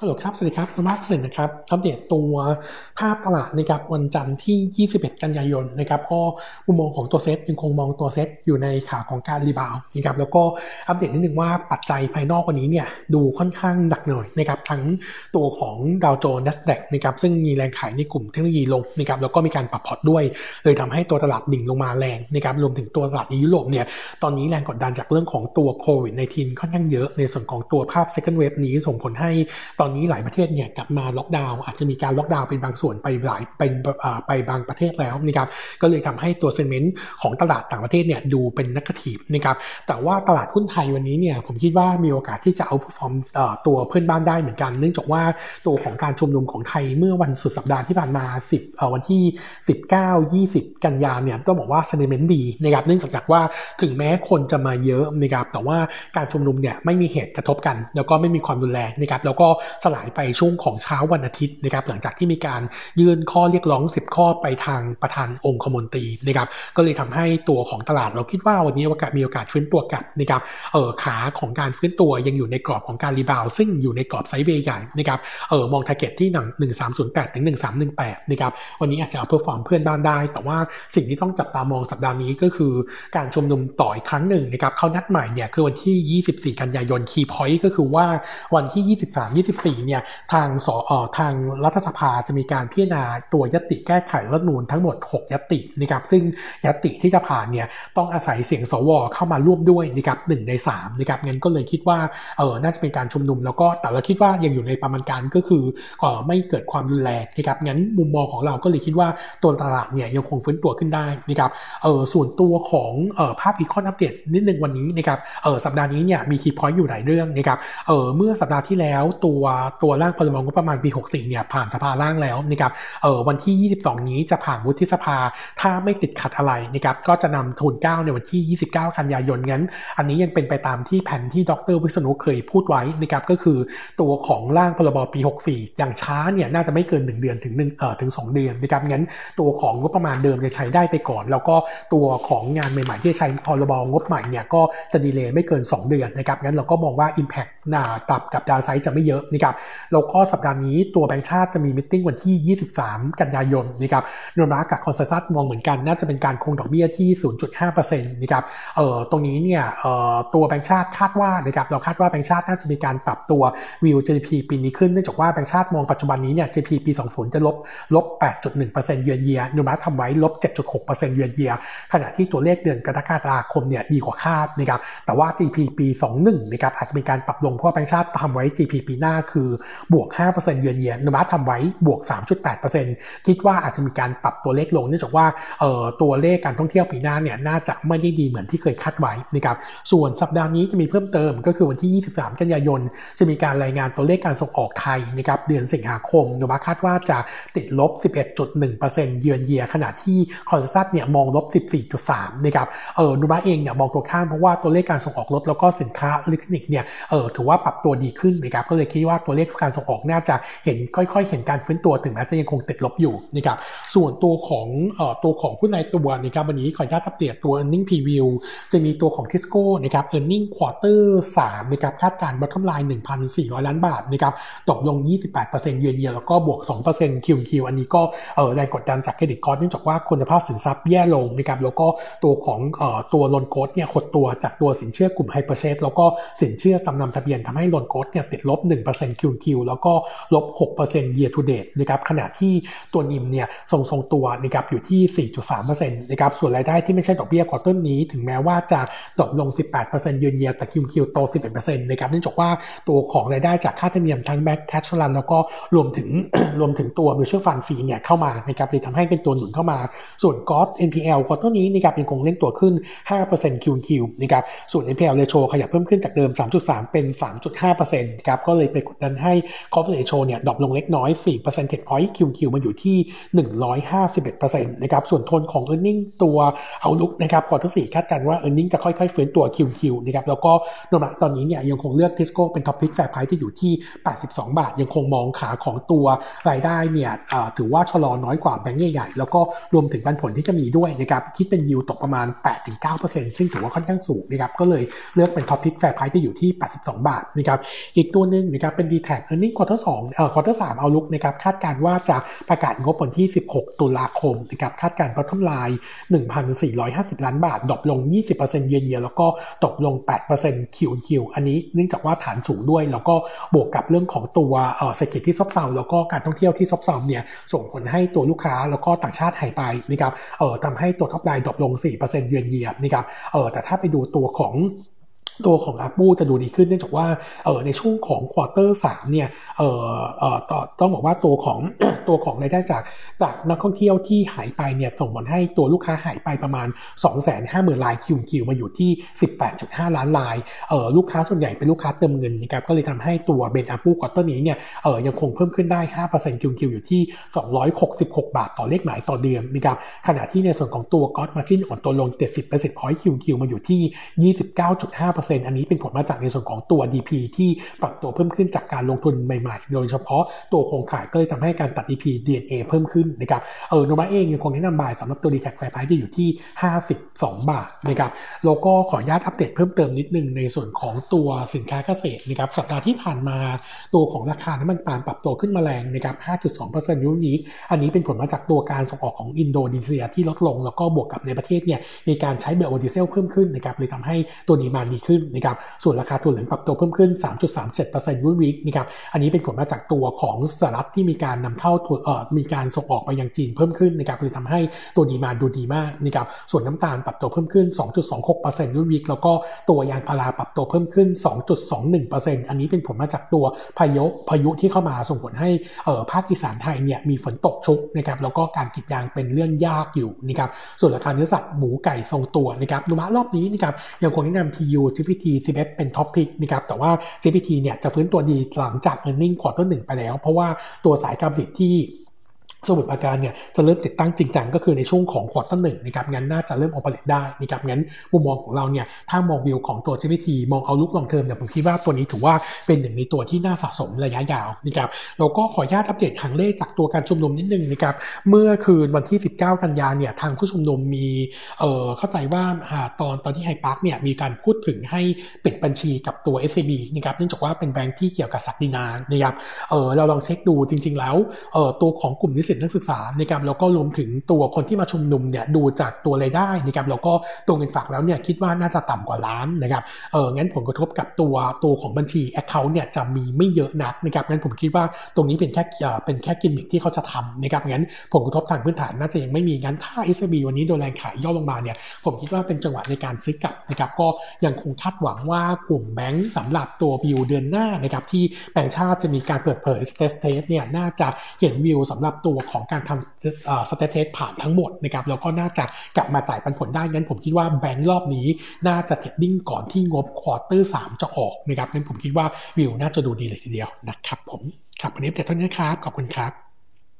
ฮัลโหลครับ สวัสดีครับมาร์คเซนนะครับอัปเดตตัวภาพตลาดนะครับวันจันทร์ที่ 21 กันยายนนะครับก็มุมมองของตัวเซ็ตยังคงมองตัวเซ็ตอยู่ในขาของการ rebound นะครับแล้วก็อัปเดตนิดนึงว่าปัจจัยภายนอกวันนี้เนี่ยดูค่อนข้างหนักหน่อยนะครับทั้งตัวของดาวโจนส์ Nasdaq นะครับซึ่งมีแรงขายในกลุ่มเทคโนโลยีลงนะครับแล้วก็มีการปรับพอร์ตด้วย เลยทำให้ตัวตลาดดิ่งลงมาแรงนะครับรวมถึงตัวตลาดในยุโรปเนี่ยตอนนี้แรงกดดันจากเรื่องของตัวโควิดในทีนค่อนข้างเยอะในส่วนของตัวภาพ second wave นี้ส่งผลให้ตอนนี้หลายประเทศเนี่ยกลับมาล็อกดาวน์อาจจะมีการล็อกดาวน์เป็นบางส่วนไปหลายเป็นไปบางประเทศแล้วนะครับก็เลยทำให้ตัว sentiment ของตลาดต่างประเทศเนี่ยดูเป็น negative นะครับแต่ว่าตลาดหุ้นไทยวันนี้เนี่ยผมคิดว่ามีโอกาสที่จะ outperform ตัวเพื่อนบ้านได้เหมือนกัน เนื่องจากว่าตัวของการชุมนุมของไทยเมื่อวันสุดสัปดาห์ที่ผ่านมา 10 วันที่ 19 20 กันยาเนี่ยต้องบอกว่า sentiment ดีนะครับเนื่องจากว่าถึงแม้คนจะมาเยอะนะครับแต่ว่าการชุมนุมเนี่ยไม่มีเหตุกระทบกัน แล้วก็ไม่มีความรุนแรงนะครับแล้วก็สลายไปช่วงของเช้าวันอาทิตย์นะครับหลังจากที่มีการยื่นข้อเรียกร้อง 10 ข้อไปทางประธานองคมนตรีนะครับก็เลยทำให้ตัวของตลาดเราคิดว่าวันนี้โอกาสมีโอกาสฟื้นตัวกลับนะครับเออขาของการฟื้นตัวยังอยู่ในกรอบของการ rebound ซึ่งอยู่ในกรอบ sideway ใหญ่นะครับเออมอง target ที่หนึ่งสามศูนย์แปดถึงหนึ่งสามหนึ่งแปดนะครับวันนี้อาจจะ outperform เพื่อนบ้านได้ แต่ว่าสิ่งที่ต้องจับตามองสัปดาห์นี้ก็คือการชุมนุมต่ออีกครั้งหนึ่งนะครับเขานัดใหม่เนี่ยคือวันที่ 24 กันยายนคีย์พอยต์ก็คือว่าวันที่ 23 24เนี่ยทางสออทางรัฐสภาจะมีการพิจารณาตัวยติแก้ไขรัฐนูนทั้งหมด 6 ยตินะครับซึ่งยติที่จะผ่านเนี่ยต้องอาศัยเสียงสวเข้ามาร่วมด้วยนะครับหนึ่งใน3นะครับงั้นก็เลยคิดว่าเออน่าจะเป็นการชุมนุม แล้วก็แต่เราคิดว่ายังอยู่ในประมาณการก็คือเออไม่เกิดความรุนแรงนะครับงั้นมุมมองของเราก็เลยคิดว่าตัวตลาดเนี่ยยังคงฟื้นตัวขึ้นได้นะครับเออส่วนตัวของเออภาพอีคอนอัปเดตนิดนึงวันนี้นะครับเออสัปดาห์นี้เนี่ยมีคีย์พอยต์อยู่หลายเรื่องนะครับเออเมื่อสัปดาห์ที่แล้วตัวตัวร่างพรบงบประมาณปี 64 เนี่ยผ่านสภาล่างแล้วนะครับเออวันที่ 22 นี้จะผ่านวุฒิสภาถ้าไม่ติดขัดอะไรนะครับก็จะนำทุน9ในวันที่ 29 กันยายนงั้น อันนี้ยังเป็นไปตามที่แผนที่ดรวิษณุเคยพูดไว้นะครับก็คือตัวของร่างพรบปี 64 อย่างช้าเนี่ยน่าจะไม่เกิน 1 เดือนถึง1เอ่อถึง 2 เดือนนะครับงั้นตัวของงบประมาณเดิมจะใช้ได้ไปก่อน แล้วก็ตัวของงานใหม่ๆ ที่ใช้พรบงบใหม่เนี่ยก็จะ delay ไม่เกิน 2 เดือนนะครับงั้นเราก็มองว่า Impact นาตับกับ downside จะไม่เยอะนะครับับแล้วก็สัปดาห์นี้ตัวแบงค์ชาติจะมี meeting วันที่ 23 กันยายนนะครับโนมูระกับ consensus มองเหมือนกัน น่าจะเป็นการคงดอกเบี้ยที่ 0.5%นะครับเอ่อตรงนี้เนี่ยเอ่อตัวแบงค์ชาติคาดว่านะครับเราคาดว่าแบงค์ชาติน่าจะมีการปรับตัววิว GDP ปีนี้ขึ้นเนื่องจากว่าแบงค์ชาติมองปัจจุบันนี้เนี่ย GDP ปี 20 จะลบลบ 8.1%เยือนเยียนนราทำไว้ลบ 7.6%เยือนเยียขณะที่ตัวเลขเดือนกรกฎาคมเนี่ยดีกว่าคาดนะครับแต่ว่า GDP ปี 21นะครับอาจจะมีการปรับลงเพราะแบงค์ชาติทำไว้ GDP ปีหน้าคือบวก 5%เยือนเยียนราทำไว้บวก 3.8%คิดว่าอาจจะมีการปรับตัวเลขลงเนื่องจากว่าเอ่อตัวเลขการท่องเที่ยวปีหน้าเนี่ยน่าจะไม่ได้ดีเหมือนที่เคยคาดไว้นะครับส่วนสัปดาห์นี้จะมีเพิ่มเติมก็คือวันที่ 23 กันยายน จะมีการรายงานตัวเลขการส่งออกไทยนะครับเดือนสิงหาคมโนมูระคาดว่าจะติดลบ 11.1%เยือนเยียขณะที่ consensus เนี่ยมองลบ 14.3นะครับเออโนมูระเองเนี่ยมองตัวข้ามเพราะว่าตัวเลขการส่งออกรถแล้วก็สินค้าอิเล็กทรอนิกส์เนี่ยเออถือว่าปรับตัวดีขึ้นนะครับก็เลยคิดว่าตัวเลขการส่งออกน่าจะเห็นค่อย ๆ เห็นการฟื้นตัวถึงแม้จะยังคงติดลบอยู่นะครับส่วนตัวของตัวของหุ้นรายตัวนะครับวันนี้ขออนุญาตอัปเดตตัว earning preview จะมีตัวของ Tisco นะครับ earning quarter 3นะครับคาดการณ์ bottom line 1,400 ล้านบาทนะครับตกลง 28%เยือนเยียแล้วก็บวก 2% Q Q อันนี้ก็เออแรงกดดันจาก credit cost เนื่องจากว่าคุณภาพสินทรัพย์แย่ลงนะครับแล้วก็ตัวของตัว loan growth เนี่ยหดตัวจากตัวสินเชื่อกลุ่ม hire purchase แล้วก็สินเชื่อจำนำทะเบียนทำให้ loan growth เนี่ยติดลบ 1% Q Q แล้วก็ลบ 6% year to date นะครับขณะที่ตัว NIM เนี่ยทรงทรงตัวนะครับอยู่ที่ 4.3%นะครับส่วนรายได้ที่ไม่ใช่ดอกเบี้ย quarter นี้ถึงแม้ว่าจะตกลง 18%เยือนเยียแต่ Q Q โต 11%นะครับเนื่องจากว่าตัวของรายได้จากค่าธรรมเนียมทั้ง bancassurance แล้วก็รวมถึงรวมถึงตัว mutual fund fee เนี่ยเข้ามานะครับเลยทำให้เป็นตัวหนุนเข้ามา ส่วนกอ NPL quarter นี้นะครับยังคงเร่งตัวขึ้น 5% Q Q นะครับส่วน NPL ratio ขยับเพิ่มขึ้นจากเดิม 3.3 เป็น 3.5%นะครับก็เลยไปกดดันให้ coverage ratio เนี่ย drop ลงเล็กน้อย4 percentage point Q Q มาอยู่ที่ 151%นะครับส่วนโทนของ e a r n i n g ตัว outlook นะครับ quarter สี่คาดการณ์ว่า e a r n i n g จะค่อยๆฟื้นตัว Q Q นะครับแล้วก็โนมูระตอนนี้เนี่ยยังคงเลือก Tisco เป็น top pick fair price ที่อยู่ที่ 82 บาท ยังคงมองขาของตัวรายได้เนี่ยถือว่าชะลอน้อยกว่าแบงก์ใหญ่ๆแล้วก็รวมถึงปันผลที่จะมีด้วยนะครับคิดเป็นยิวตกประมาณ 8-9%ซึ่งถือว่าค่อนข้างสูงนะครับก็เลยเลือกเป็น top pick fair price ที่อยู่ที่ 82 บาทนะครับอีกตัวหนึ่งนะครับเป็น d t แท็กเออร์เน็งควอเตอร์สองเอ่อควอเตอร์สามเอาลุกนะครับคาดการณ์ว่าจะประกาศงบวันที่ 16 ตุลาคมนะครับคาดการณ์ก็กำไร1,450 ล้านบาท drop ลง 20%เยียเยียแล้วก็ตกลง 8% Q Q อันนี้เนื่องจากว่าฐานสูงด้วย แล้วก็บวกกับเรื่องของตัวเอ่อเศรษฐกิจที่ซบเซาแล้วก็การท่องเที่ยวที่ซบเซาเนี่ยส่งผลให้ตัวลูกค้าแล้วก็ต่างชาติหายไปนะครับเอ่อทำให้ตัว top line drop ลง 4%เยือนเยียนะครับเอ่อแต่ถ้าไปดูตัวของ ตัวของ ARPU จะดูดีขึ้นเนื่องจากว่าเออในช่วงของ quarter สามเนี่ยเออเออต้องบอกว่าตัวของตัวของรายได้จากจากนักท่องเที่ยวที่หายไปเนี่ยส่งผลให้ตัวลูกค้าหายไปประมาณ 2 5 0 0 0 0ราย Q Q มาอยู่ที่ 18.5 ล้านรายเออลูกค้าส่วนใหญ่เป็นลูกค้าเติมเงินนะครับก็เลยทำให้ตัว blended ARPU quarter นี้เนี่ยเออยังคงเพิ่มขึ้นได้ 5% Q Q อยู่ที่ 266 บาทต่อเลขหมายต่อเดือนนะครับขณะที่ในส่วนของตัว gross margin อ่อนตัวลง 70% point Q Q มาอยู่ที่ 29.5%อันนี้เป็นผลมาจากในส่วนของตัว DP ที่ปรับตัวเพิ่มขึ้นจากการลงทุนใหม่ๆ โดยเฉพาะตัวโครงข่ายก็เลยทำให้การตัด DP D&A เพิ่มขึ้นนะครับเออโนมูระเองยังคงแนะนำ buy สำหรับตัว d t แท็กไฟไพที่อยู่ที่ 52 บาทนะครับแล้วก็ขออนุญาตอัปเดตเพิ่มเติมนิดนึงในส่วนของตัวสินค้าเกษตรนะครับสัปดาห์ที่ผ่านมาตัวของราคาน้ำมันปาล์มปรับตัวขึ้นมาแรงนะครับ 5.2%ยูนิคอันนี้เป็นผลมาจากตัวการส่งออกของอินโดนีเซียที่ลดลง แล้วก็บวกกับในประเทศเนี่ยมีการใช้ไบโอดีเซลเพิ่มขึ้นนะครับเลยทำให้ตัว demand ดีขึ้นนะครับ ส่วนราคาถั่วเหลืองปรับตัวเพิ่มขึ้น 3.37%ยูนิคนะครับ อันนี้เป็นผลมาจากตัวของสหรัฐที่มีการนำเข้าถั่วเอ่อมีการส่งออกไปยังจีนเพิ่มขึ้นนะครับเลยทำให้ตัว demand ดูดีมากนะครับ ส่วนน้ำตาลปรับตัวเพิ่มขึ้น 2.26%ยูนิคแล้วก็ตัวยางพาราปรับตัวเพิ่มขึ้น 2.21%อันนี้เป็นผลมาจากตัวพายุพายุที่เข้ามาส่งผลให้เอ่อภาคอีสานไทยเนี่ยมีฝนตกชุกนะครับแล้วก็การกรีดยางเป็นเรื่องยากอยู่นะครับส่วนราคาเนื้อสัตว์หมูไก่ทรงตัวนะครับนุมะรอบนี้นะครับยังคงแนะนำ TU GFPT 11 เป็น top pick นะครับแต่ว่า GFPT เนี่ยจะฟื้นตัวดีหลังจาก e a r n i n g ควอเตอร์หนึ่งไปแล้ว เพราะว่าตัวสายการผลิตที่ สมุทรปราการเนี่ยจะเริ่มติดตั้งจริงจังก็คือในช่วงของ quarter หนึ่งนะครับงั้นน่าจะเริ่ม operate ได้นะครับงั้นมุมมองของเราเนี่ยถ้ามองวิวของตัว GPT มองเอาลุกลองเทอมเนี่ยผมคิดว่าตัวนี้ถือว่าเป็นหนึ่งในตัวที่น่าสะสมระยะยาวนะครับเราก็ขออนุญาตอัปเดตหางเลขจากตัวการชุมนุมนิดนึงนะครับเมื่อคืนวันที่ 19 กันยาเนี่ยทางผู้ชุมนุมมีเอ่อเข้าใจว่าตอนตอนที่ไฮด์ปาร์กเนี่ยมีการพูดถึงให้ปิดบัญชีกับตัว SCB นะครับเนื่องจากว่าเป็นแบงค์ที่เกี่ยวกับศักดินานะครับเออเราลองเช็คดูจริง ๆ แล้วเออตัวของกลุ่มนิสตนักศึกษานะครับแล้วก็รวมถึงตัวคนที่มาชุมนุมเนี่ยดูจากตัวรายได้นะครับแล้วก็ตัวเงินฝากแล้วเนี่ยคิดว่าน่าจะต่ำกว่าล้านนะครับเอองั้นผลกระทบกับตัวตัวของบัญชี Account เนี่ยจะมีไม่เยอะนักนะครับงั้นผมคิดว่าตรงนี้เป็นแค่เป็นแค่กิมมิคที่เขาจะทำนะครับงั้นผลกระทบทางพื้นฐานน่าจะยังไม่มีงั้นถ้า SCB วันนี้โดนแรงขายย่อลงมาเนี่ยผมคิดว่าเป็นจังหวะในการซื้อกลับนะครับก็ยังคงคาดหวังว่ากลุ่มแบงก์สำหรับตัววิวเดือนหน้านะครับที่แบงก์ชาติจะมีการเปิดเผย stress test เนี่ยน่าจะเห็นวิวสำหรับตัวของการทำ stress test ผ่านทั้งหมดนะครับแล้วก็น่าจะกลับมาจ่ายปันผลได้งั้นผมคิดว่าแบงก์รอบนี้น่าจะ trading ก่อนที่งบ quarter สามจะออกนะครับงั้นผมคิดว่าวิวน่าจะดูดีเลยทีเดียวนะครับผมครับวันนี้เจ็ดเท่านี้ครับขอบคุณครับ